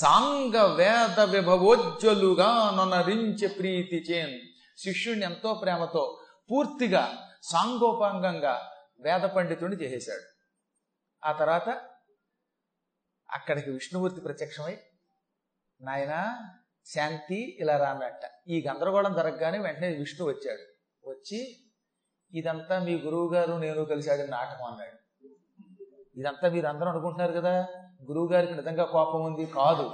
సాంగ వేద విభవోజ్వలుగా నొనరించే ప్రీతి చేన్. శిష్యుడిని ఎంతో ప్రేమతో పూర్తిగా సాంగోపాంగంగా వేద పండితుడిని చేసేశాడు. ఆ తర్వాత అక్కడికి విష్ణుమూర్తి ప్రత్యక్షమై నాయన శాంతి ఇలా రానట్ట ఈ గందరగోళం జరగగానే వెంటనే విష్ణు వచ్చాడు. వచ్చి ఇదంతా మీ గురువు గారు నేను కలిసాడని నాటకం అన్నాడు. ఇదంతా మీరు అందరూ అనుకుంటున్నారు కదా? గురువుగారికి నిజంగా కోపం ఉంది? కాదు.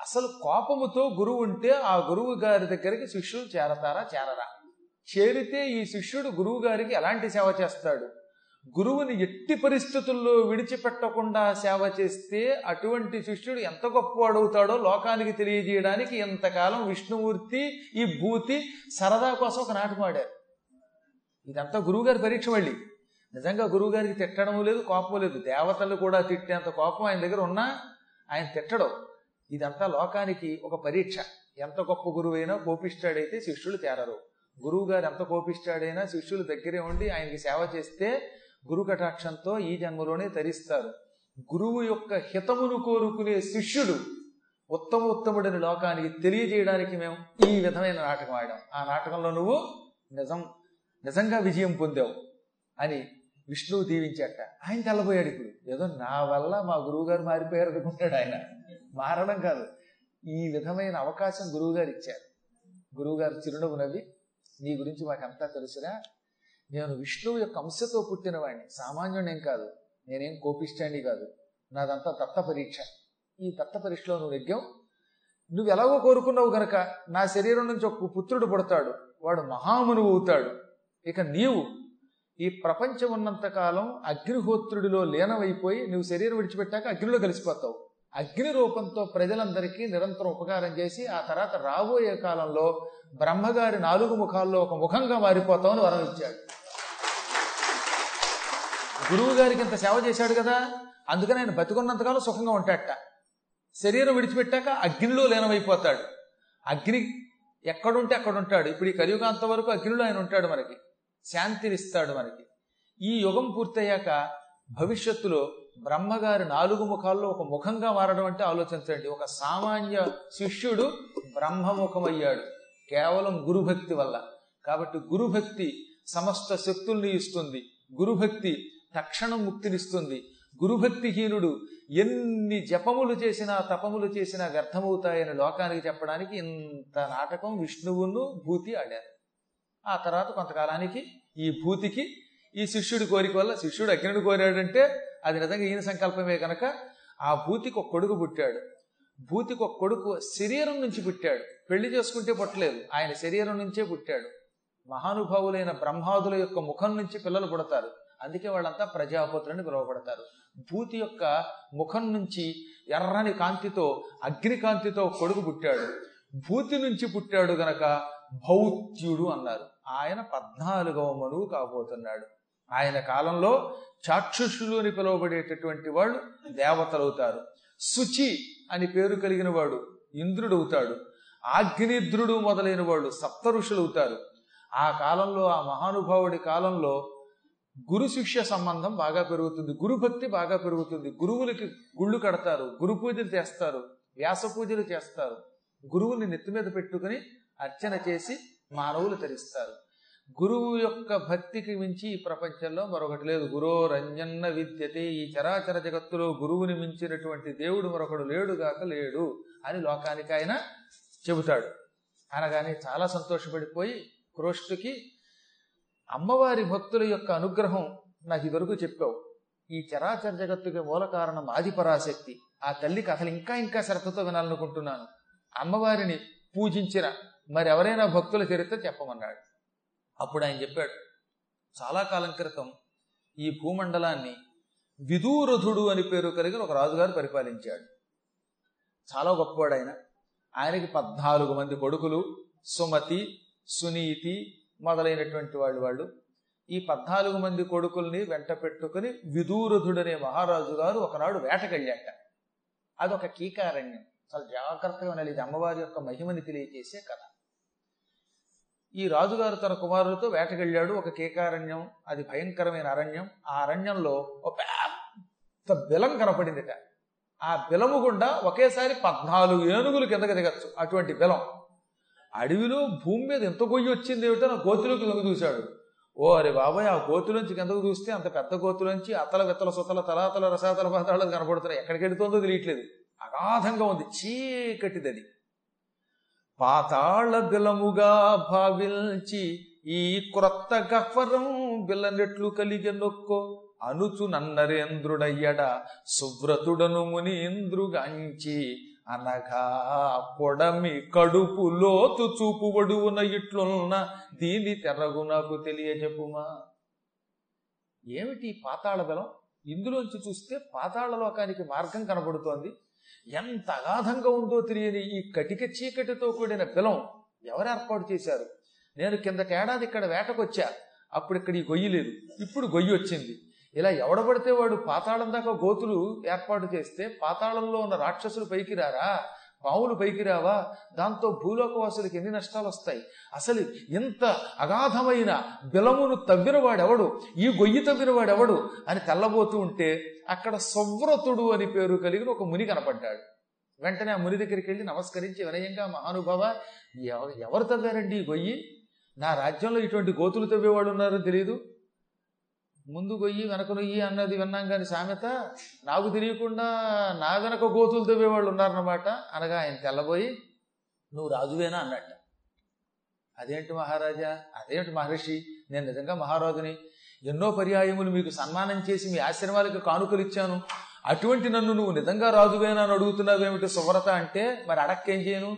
అసలు కోపముతో గురువు ఉంటే ఆ గురువు గారి దగ్గరికి శిష్యులు చేరతారా? చేరరా. చేరితే ఈ శిష్యుడు గురువు గారికి ఎలాంటి సేవ చేస్తాడు? గురువుని ఎట్టి పరిస్థితుల్లో విడిచిపెట్టకుండా సేవ చేస్తే అటువంటి శిష్యుడు ఎంత గొప్పవాడవుతాడో లోకానికి తెలియజేయడానికి ఎంతకాలం విష్ణుమూర్తి ఈ భూతి సరదా కోసం ఒక నాటమాడారు ఇదంతా గురువుగారి పరీక్ష మళ్ళీ. నిజంగా గురువుగారికి తిట్టడం లేదు కోపం లేదు. దేవతలు కూడా తిట్టేంత కోపం ఆయన దగ్గర ఉన్నా ఆయన తిట్టడం. ఇదంతా లోకానికి ఒక పరీక్ష. ఎంత గొప్ప గురువైనా కోపిస్తాడైతే శిష్యులు తేరరు. గురువు గారు ఎంత కోపిస్తాడైనా శిష్యులు దగ్గరే ఉండి ఆయనకి సేవ చేస్తే గురు కటాక్షంతో ఈ జన్మలోనే తరిస్తారు. గురువు యొక్క హితమును కోరుకునే శిష్యుడు ఉత్తమ ఉత్తముడిని లోకానికి తెలియజేయడానికి మేము ఈ విధమైన నాటకం ఆడాం. ఆ నాటకంలో నువ్వు నిజం నిజంగా విజయం పొందావు అని విష్ణువు దీవించాట. ఆయన తెల్లబోయాడు ఇప్పుడు. ఏదో నా వల్ల మా గురువు గారు మారిపోయారు అనుకుంటాడు ఆయన. మారడం కాదు. ఈ విధమైన అవకాశం గురువు గారు ఇచ్చారు. గురువు గారు చిరునవ్వు నవ్వి నీ గురించి మాకంతా తెలుసురా? నేను విష్ణువు యొక్క అంశతో పుట్టినవాడిని. సామాన్యుడేం కాదు. నేనేం కోపిష్టాన్ని కాదు. నాదంతా దత్త పరీక్ష. ఈ దత్త పరీక్షలో నువ్వు నెగ్గావు. నువ్వు ఎలాగో కోరుకున్నావు గనక నా శరీరం నుంచి ఒక పుత్రుడు పుడతాడు. వాడు మహామునువు అవుతాడు. ఇక నీవు ఈ ప్రపంచం ఉన్నంతకాలం అగ్నిహోత్రుడిలో లీనమైపోయి నువ్వు శరీరం విడిచిపెట్టాక అగ్నిలో కలిసిపోతావు. అగ్ని రూపంతో ప్రజలందరికీ నిరంతరం ఉపకారం చేసి ఆ తర్వాత రాబోయే కాలంలో బ్రహ్మగారి నాలుగు ముఖాల్లో ఒక ముఖంగా మారిపోతామని వరం ఇచ్చాడు. గురువు గారికి ఇంత సేవ చేశాడు కదా అందుకని ఆయన బతుకున్నంతకాలం సుఖంగా ఉంటాడట. శరీరం విడిచిపెట్టాక అగ్నిలో లీనమైపోతాడు. అగ్ని ఎక్కడుంటే అక్కడ ఉంటాడు ఇప్పుడు ఈ కలియుగాంత వరకు అగ్నిలో ఆయన ఉంటాడు మనకి. శాంతినిస్తాడు మనకి. ఈ యుగం పూర్తయ్యాక భవిష్యత్తులో బ్రహ్మగారి నాలుగు ముఖాల్లో ఒక ముఖంగా మారడం అంటే ఆలోచించండి. ఒక సామాన్య శిష్యుడు బ్రహ్మముఖమయ్యాడు. కేవలం గురుభక్తి వల్ల. కాబట్టి గురుభక్తి సమస్త శక్తుల్ని ఇస్తుంది. గురుభక్తి తక్షణం ముక్తినిస్తుంది. గురుభక్తిహీనుడు ఎన్ని జపములు చేసినా తపములు చేసినా వ్యర్థమవుతాయని లోకానికి చెప్పడానికి ఇంత నాటకం విష్ణువును భూతి ఆడారు. ఆ తర్వాత కొంతకాలానికి ఈ భూతికి ఈ శిష్యుడి కోరిక వల్ల శిష్యుడు అగ్నిని కోరాడంటే అది నిజంగా ఈయన సంకల్పమే కనుక ఆ భూతికి ఒక కొడుకు పుట్టాడు. భూతికి ఒక కొడుకు శరీరం నుంచి పుట్టాడు. పెళ్ళి చేసుకుంటే పుట్టలేదు. ఆయన శరీరం నుంచే పుట్టాడు. మహానుభావులైన బ్రహ్మాదుల యొక్క ముఖం నుంచి పిల్లలు పుడతారు. అందుకే వాళ్ళంతా ప్రజాపుత్రుని పిలువబడతారు. భూతి యొక్క ముఖం నుంచి ఎర్రని కాంతితో అగ్ని కాంతితో కొడుకు పుట్టాడు. భూతి నుంచి పుట్టాడు గనక భౌత్యుడు అన్నారు. ఆయన పద్నాలుగవ మనువు కాబోతున్నాడు. ఆయన కాలంలో చాక్షుషులు అని పిలువబడేటటువంటి వాళ్ళు దేవతలవుతారు. శుచి అని పేరు కలిగిన వాడు ఇంద్రుడు అవుతాడు ఆగ్నిద్రుడు మొదలైన వాళ్ళు సప్త ఋషులు అవుతారు ఆ కాలంలో ఆ మహానుభావుడి కాలంలో గురు శిష్య సంబంధం బాగా పెరుగుతుంది. గురుభక్తి బాగా పెరుగుతుంది. గురువులకి గుళ్ళు కడతారు గురు పూజలు చేస్తారు వ్యాస పూజలు చేస్తారు. గురువుని నెత్తి మీద పెట్టుకుని అర్చన చేసి మానవులు తరిస్తారు గురువు యొక్క భక్తికి మించి ఈ ప్రపంచంలో మరొకటి లేదు. గురో రంజన్న విద్యతే. ఈ చరాచర జగత్తులో గురువుని మించినటువంటి దేవుడు మరొకడు లేడుగాక లేడు అని లోకానికి ఆయన చెబుతాడు. అనగానే చాలా సంతోషపడిపోయి క్రోష్టుకి అమ్మవారి భక్తుల యొక్క అనుగ్రహం నాకు ఇదివరకు చెప్పావు. ఈ చరాచర జగత్తుకి మూల కారణం ఆదిపరాశక్తి. ఆ తల్లికి అసలు ఇంకా ఇంకా శ్రద్ధతో వినాలనుకుంటున్నాను. అమ్మవారిని పూజించిన మరి ఎవరైనా భక్తుల చరిత్ర చెప్పమన్నాడు. అప్పుడు ఆయన చెప్పాడు చాలా కాలం క్రితం ఈ భూమండలాన్ని విదూరథుడు అని పేరు కలిగిన ఒక రాజుగారు పరిపాలించాడు. చాలా గొప్పవాడు ఆయన. ఆయనకి పద్నాలుగు మంది కొడుకులు సుమతి సునీతి మొదలైనటువంటి వాళ్ళు వాళ్ళు. ఈ పద్నాలుగు మంది కొడుకుల్ని వెంట పెట్టుకుని విదూరథుడనే మహారాజు గారు ఒకనాడు వేటకెళ్ళాట. అదొక కీకారణ్యం. చాలా జాగ్రత్తగా వినాలి. ఇది అమ్మవారి యొక్క మహిమని తెలియజేసే కథ. ఈ రాజుగారు తన కుమారులతో వేటకెళ్ళాడు. ఒక కేకారణ్యం అది భయంకరమైన అరణ్యం. ఆ అరణ్యంలో ఒక పెద్ద బిలం కనపడిందిట. ఆ బిలము గుండా ఒకేసారి పద్నాలుగు ఏనుగులు కిందకి దిగచ్చు. అటువంటి బిలం అడవిలో భూమి మీద ఎంత గొయ్యి వచ్చింది ఏమిటో నా గోతులోకి దొంగ చూశాడు ఓ అరే బాబాయ్ ఆ గోతులోంచి కిందకు చూస్తే అంత పెద్ద గోతులోంచి అతల విత్తల సుతల తలాతల రసాతల పాతాళాలు కనపడుతున్నాయి. ఎక్కడికి వెళుతుందో తెలియట్లేదు. అగాధంగా ఉంది. చీకటిదది. పాతాళ బిలముగా భావించి ఈ క్రొత్త గహ్వరం బిల్లనెట్లు కలిగెనొక్కో అనుచు నన్నరేంద్రుడయ్యడ సువ్రతుడను మునీంద్రుగాంచి అనగా పొడమి కడుపు లోతు చూపు వడువున ఇట్లున్న దీని తెరగు నాకు తెలియజెప్పుమా ఏమిటి పాతాళ బలం? ఇందులోంచి చూస్తే పాతాళ లోకానికి మార్గం కనబడుతోంది. ఎంత అగాధంగా ఉందో తెలియని ఈ కటిక చీకటితో కూడిన బిలం ఎవరు ఏర్పాటు చేశారు? నేను కిందటేడాది ఇక్కడ వేటకొచ్చా. అప్పుడు ఇక్కడ ఈ గొయ్యి లేదు. ఇప్పుడు గొయ్యి వచ్చింది. ఇలా ఎవడబడితే వాడు పాతాళం దాకా గోతులు ఏర్పాటు చేస్తే పాతాళంలో ఉన్న రాక్షసులు పైకి రారా? పావులు పైకి రావా? దాంతో భూలోకవాసులకి ఎన్ని నష్టాలు వస్తాయి అసలు ఇంత అగాధమైన బిలమును తవ్వినవాడెవడు? ఈ గొయ్యి తవ్వినవాడెవడు? అని తెల్లబోతూ ఉంటే అక్కడ సవ్రతుడు అని పేరు కలిగిన ఒక ముని కనపడ్డాడు. వెంటనే ఆ ముని దగ్గరికి వెళ్ళి నమస్కరించి వినయంగా మహానుభావ ఎవరు తవ్వారండి ఈ గొయ్యి? నా రాజ్యంలో ఇటువంటి గోతులు తవ్వేవాడు ఉన్నారో తెలియదు ముందు గొయ్యి వెనక నొయ్యి అన్నది విన్నాం కానీ సామెత నాకు తెలియకుండా నా వెనక గోతులు తవ్వేవాళ్ళు ఉన్నారన్నమాట. అనగా ఆయన తెల్లబోయి నువ్వు రాజువేనా? అన్నట్ట. అదేంటి మహారాజా? అదేంటి మహర్షి? నేను నిజంగా మహారాజుని. ఎన్నో పర్యాయములు మీకు సన్మానం చేసి మీ ఆశ్రమాలకు కానుకలు ఇచ్చాను. అటువంటి నన్ను నువ్వు నిజంగా రాజువేనా అని అడుగుతున్నావేమిటి సువ్రత అంటే? మరి అడక్కేం చేయను?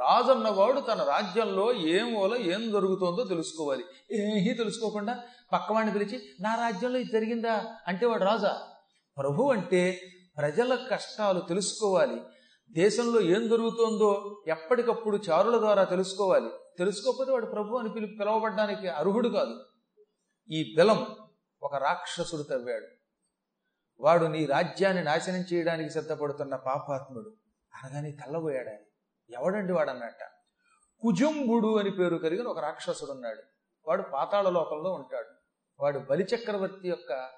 రాజు అన్నవాడు తన రాజ్యంలో ఏం మూల ఏం జరుగుతుందో తెలుసుకోవాలి. ఏమీ తెలుసుకోకుండా పక్కవాడిని పిలిచి నా రాజ్యంలో ఇది జరిగిందా? అంటే వాడు రాజా. ప్రభు అంటే ప్రజల కష్టాలు తెలుసుకోవాలి. దేశంలో ఏం జరుగుతుందో ఎప్పటికప్పుడు చారుల ద్వారా తెలుసుకోవాలి. తెలుసుకోకపోతే వాడు ప్రభు అని పిలి పిలవబడ్డానికి అర్హుడు కాదు. ఈ బిలం ఒక రాక్షసుడు తవ్వాడు. వాడు నీ రాజ్యాన్ని నాశనం చేయడానికి సిద్ధపడుతున్న పాపాత్ముడు. అనగానే తెల్లబోయాడు ఆయన ఎవడండి వాడు అన్నట్ట అని పేరు కలిగిన ఒక రాక్షసుడు ఉన్నాడు వాడు పాతాళ లోకంలో ఉంటాడు. వాడు బలిచక్రవర్తి యొక్క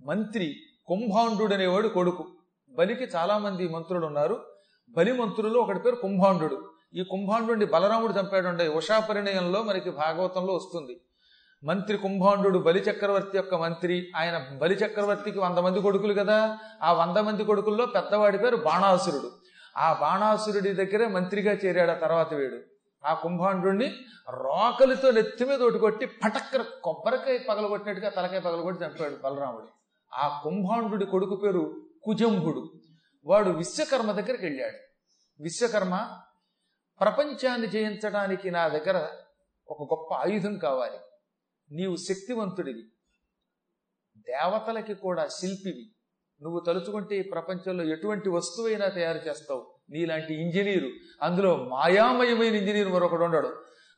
మంత్రి కుంభాండు అనేవాడు కొడుకు. బలికి చాలామంది మంత్రులు ఉన్నారు బలి మంత్రులు ఒకటి పేరు కుంభాండు ఈ కుంభాండుని బలరాముడు చంపాడు ఉషా పరిణయంలో మనకి భాగవతంలో వస్తుంది. మంత్రి కుంభాండు బలి చక్రవర్తి యొక్క మంత్రి ఆయన బలి చక్రవర్తికి వంద మంది కొడుకులు కదా. ఆ వంద మంది కొడుకుల్లో పెద్దవాడి పేరు బాణాసురుడు. ఆ బాణాసురుడి దగ్గరే మంత్రిగా చేరాడు ఆ తర్వాత వీడు. ఆ కుంభాండ్రుణ్ణి రోకలితో నెత్తి మీద ఒకటి కొట్టి పటక్కర కొబ్బరికాయ పగలగొట్టినట్టుగా తలకాయ పగలగొట్టి చంపాడు బలరాముడు. ఆ కుంభాండ్రుడి కొడుకు పేరు కుజంభుడు. వాడు విశ్వకర్మ దగ్గరికి వెళ్ళాడు. విశ్వకర్మ ప్రపంచాన్ని జయించడానికి నా దగ్గర ఒక గొప్ప ఆయుధం కావాలి. నీవు శక్తివంతుడివి. దేవతలకి కూడా శిల్పివి. నువ్వు తలుచుకుంటే ఈ ప్రపంచంలో ఎటువంటి వస్తువైనా తయారు చేస్తావు. నీలాంటి ఇంజనీరు అందులో మాయామయమైన ఇంజనీర్ మరొకడు ఉండడు.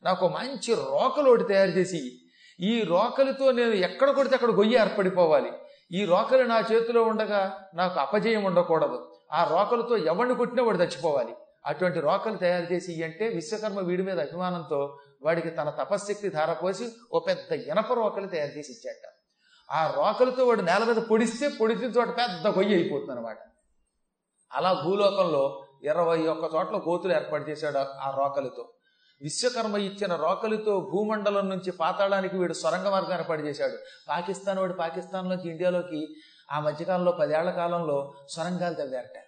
నాకు మంచి రోకలోటి తయారు చేసి ఈ రోకలితో నేను ఎక్కడ కొడితే అక్కడ గొయ్యి ఏర్పడిపోవాలి. ఈ రోకలు నా చేతిలో ఉండగా నాకు అపజయం ఉండకూడదు. ఆ రోకలతో ఎవరిని కొట్టినా వాడు చచ్చిపోవాలి. అటువంటి రోకలు తయారు చేసి అంటే విశ్వకర్మ వీడి మీద అభిమానంతో వాడికి తన తపశ్శక్తి ధారపోసి ఓ పెద్ద ఇనప రోకలు తయారు చేసి ఇచ్చాట. ఆ రోకలతో వాడు నేల మీద పొడిస్తే పొడిచిన చోట పెద్ద కొయ్య అయిపోతుంది అనమాట అలా భూలోకంలో ఇరవై ఒక్క చోట్ల కోతులు ఏర్పాటు చేశాడు ఆ రోకలితో. విశ్వకర్మ ఇచ్చిన రోకలితో భూమండలం నుంచి పాతాళానికి వీడు సొరంగ మార్గం ఏర్పాటు చేశాడు. పాకిస్తాన్ వాడు పాకిస్తాన్లోకి ఇండియాలోకి ఆ మధ్యకాలంలో పదేళ్ళ కాలంలో సొరంగాలు తవ్వారట.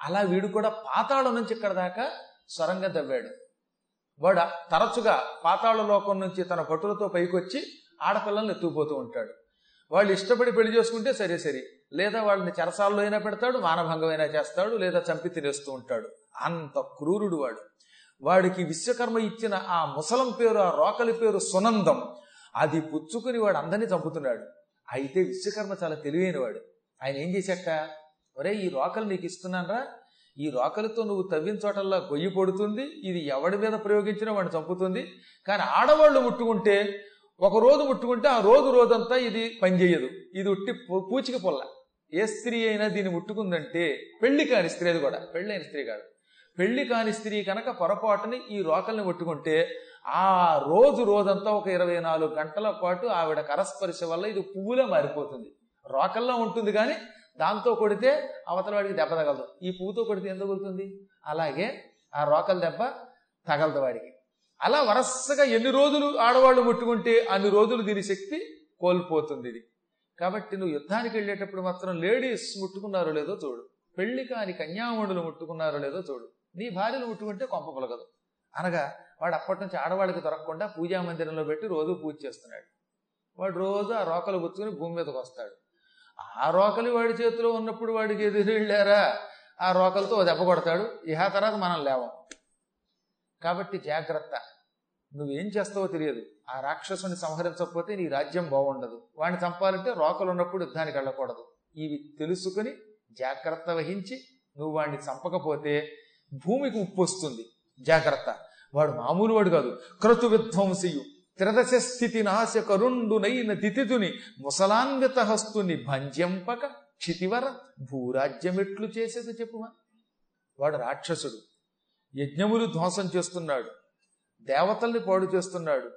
అలా వీడు కూడా పాతాళం నుంచి ఇక్కడ దాకా సొరంగం తవ్వాడు. వాడు తరచుగా పాతాళ లోకం నుంచి తన భటులతో పైకొచ్చి ఆడపిల్లల్ని ఎత్తుకుపోతూ ఉంటాడు. వాళ్ళు ఇష్టపడి పెళ్ళి చేసుకుంటే సరే సరే. లేదా వాళ్ళని చెరసాల్లో అయినా పెడతాడు మానభంగమైనా చేస్తాడు లేదా చంపి తినేస్తూ ఉంటాడు. అంత క్రూరుడు వాడు. వాడికి విశ్వకర్మ ఇచ్చిన ఆ ముసలం పేరు ఆ రోకలి పేరు సునందం. అది పుచ్చుకుని వాడు అందరినీ చంపుతున్నాడు. అయితే విశ్వకర్మ చాలా తెలివైన వాడు ఆయన ఏం చేశాట ఒరే ఈ రోకలు నీకు ఇస్తున్నానరా. ఈ రోకలితో నువ్వు తవ్విన చోటల్లా గొయ్యి పడుతుంది. ఇది ఎవడి మీద ప్రయోగించినా వాడిని చంపుతుంది. కానీ ఆడవాళ్ళు ముట్టుకుంటే ఒక రోజు ముట్టుకుంటే ఆ రోజు రోజంతా ఇది పనిచేయదు ఇది ఉట్టి పూ- పూచిక పొల్ల. ఏ స్త్రీ అయినా దీన్ని ముట్టుకుందంటే పెళ్ళి కాని స్త్రీ అది కూడా. పెళ్ళైన స్త్రీ కాదు. పెళ్ళి కాని స్త్రీ కనుక పొరపాటుని ఈ రోకల్ని ముట్టుకుంటే ఆ రోజు రోజంతా ఒక ఇరవై నాలుగు గంటల పాటు ఆవిడ కరస్పర్శ వల్ల ఇది పువ్వులా మారిపోతుంది. రోకల్లో ఉంటుంది కానీ దాంతో కొడితే అవతల వాడికి దెబ్బ తగలదు. ఈ పువ్వుతో కొడితే ఎందుకు తగులుతుంది? అలాగే ఆ రోకల దెబ్బ తగలదు వాడికి. అలా వరసగా ఎన్ని రోజులు ఆడవాళ్ళు ముట్టుకుంటే అన్ని రోజులు దీని శక్తి కోల్పోతుంది ఇది. కాబట్టి నువ్వు యుద్ధానికి వెళ్ళేటప్పుడు మాత్రం లేడీస్ ముట్టుకున్నారో లేదో చూడు. పెళ్ళి కాని కన్యామణులు ముట్టుకున్నారో లేదో చూడు. నీ భార్యలు ముట్టుకుంటే కొంప పొలగదు. అనగా వాడు అప్పటి నుంచి ఆడవాళ్ళకి దొరకకుండా పూజా మందిరంలో పెట్టి రోజు పూజ చేస్తున్నాడు. వాడు రోజు ఆ రోకలు పుచ్చుకుని భూమి మీదకి వస్తాడు. ఆ రోకలి వాడి చేతిలో ఉన్నప్పుడు వాడికి ఎదురు వెళ్ళారా? ఆ రోకలతో దెబ్బ కొడతాడు. ఇహ తర్వాత మనం లేవం. కాబట్టి జాగ్రత్త. నువ్వేం చేస్తావో తెలియదు. ఆ రాక్షసుని సంహరించకపోతే నీ రాజ్యం బాగుండదు. వాడిని చంపాలంటే రోకలు ఉన్నప్పుడు యుద్ధానికి వెళ్ళకూడదు. ఇవి తెలుసుకుని జాగ్రత్త వహించి నువ్వు వాడిని చంపకపోతే భూమికి ఉప్పు వస్తుంది. జాగ్రత్త. వాడు మామూలు వాడు కాదు. క్రతు విధ్వంసియు త్రదశ స్థితి నాశ కరుండునైన దితితుని ముసలాన్విత హస్తుని భంజంపక క్షితివర భూరాజ్యమెట్లు చేసేది చెప్పుమా? వాడు రాక్షసుడు. యజ్ఞములు ధ్వంసం చేస్తున్నాడు. దేవతల్ని పాడు చేస్తున్నాడు.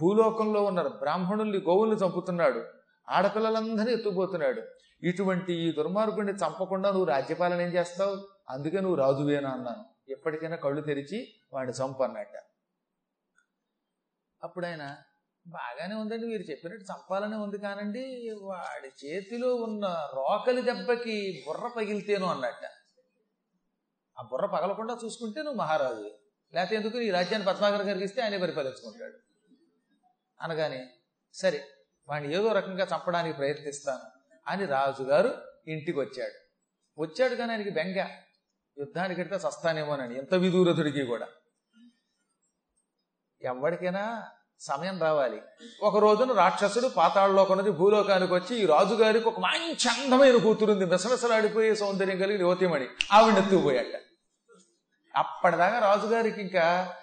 భూలోకంలో ఉన్న బ్రాహ్మణుల్ని గోవుల్ని చంపుతున్నాడు. ఆడపిల్లలందరినీ ఎత్తుపోతున్నాడు ఇటువంటి ఈ దుర్మార్గుడిని చంపకుండా నువ్వు రాజ్యపాలన ఏం చేస్తావు? అందుకే నువ్వు రాజువేనా అన్నాను. ఎప్పటికైనా కళ్ళు తెరిచి వాడిని చంపు అన్నట్ట అప్పుడు ఆయన బాగానే ఉందండి మీరు చెప్పినట్టు చంపాలనే ఉంది కానండి వాడి చేతిలో ఉన్న రోకలి దెబ్బకి బుర్ర పగిలితేను అన్నట్ట. ఆ బుర్ర పగలకుండా చూసుకుంటే నువ్వు మహారాజు. లేకపోతే ఎందుకు? ఈ రాజ్యాన్ని పద్మాకర్ గారికి ఇస్తే ఆయనే పరిపాలించుకుంటాడు. అనగానే సరే వాడిని ఏదో రకంగా చంపడానికి ప్రయత్నిస్తాను అని రాజుగారు ఇంటికి వచ్చాడు వచ్చాడు కానీ ఆయనకి బెంగ. యుద్ధానికి వెళ్తే చస్తానేమోనని ఎంత విదూరతుడికి కూడా. ఎవరికైనా సమయం రావాలి. ఒక రోజున రాక్షసుడు పాతాళలోకి ఉన్నది భూలోకానికి వచ్చి ఈ రాజుగారికి ఒక మంచి అందమైన కూతురుంది. మెసమెసలాడిపోయే సౌందర్యం కలిగి యువతిమణి. ఆవిడ ఎత్తుకుపోయాట అప్పటిదాకా రాజుగారికి ఇంకా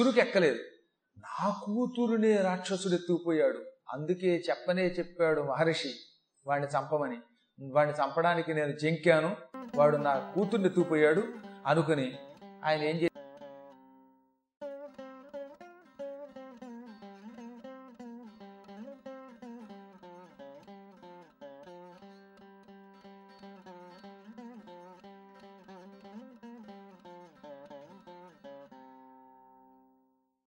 చురుకు ఎక్కలేదు నా కూతురునే రాక్షసుడు ఎత్తుకుపోయాడు. అందుకే చెప్పనే చెప్పాడు మహర్షి వాడిని చంపమని. వాడిని చంపడానికి నేను జంకాను. వాడు నా కూతుర్ని ఎత్తుకుపోయాడు అనుకుని ఆయన ఏం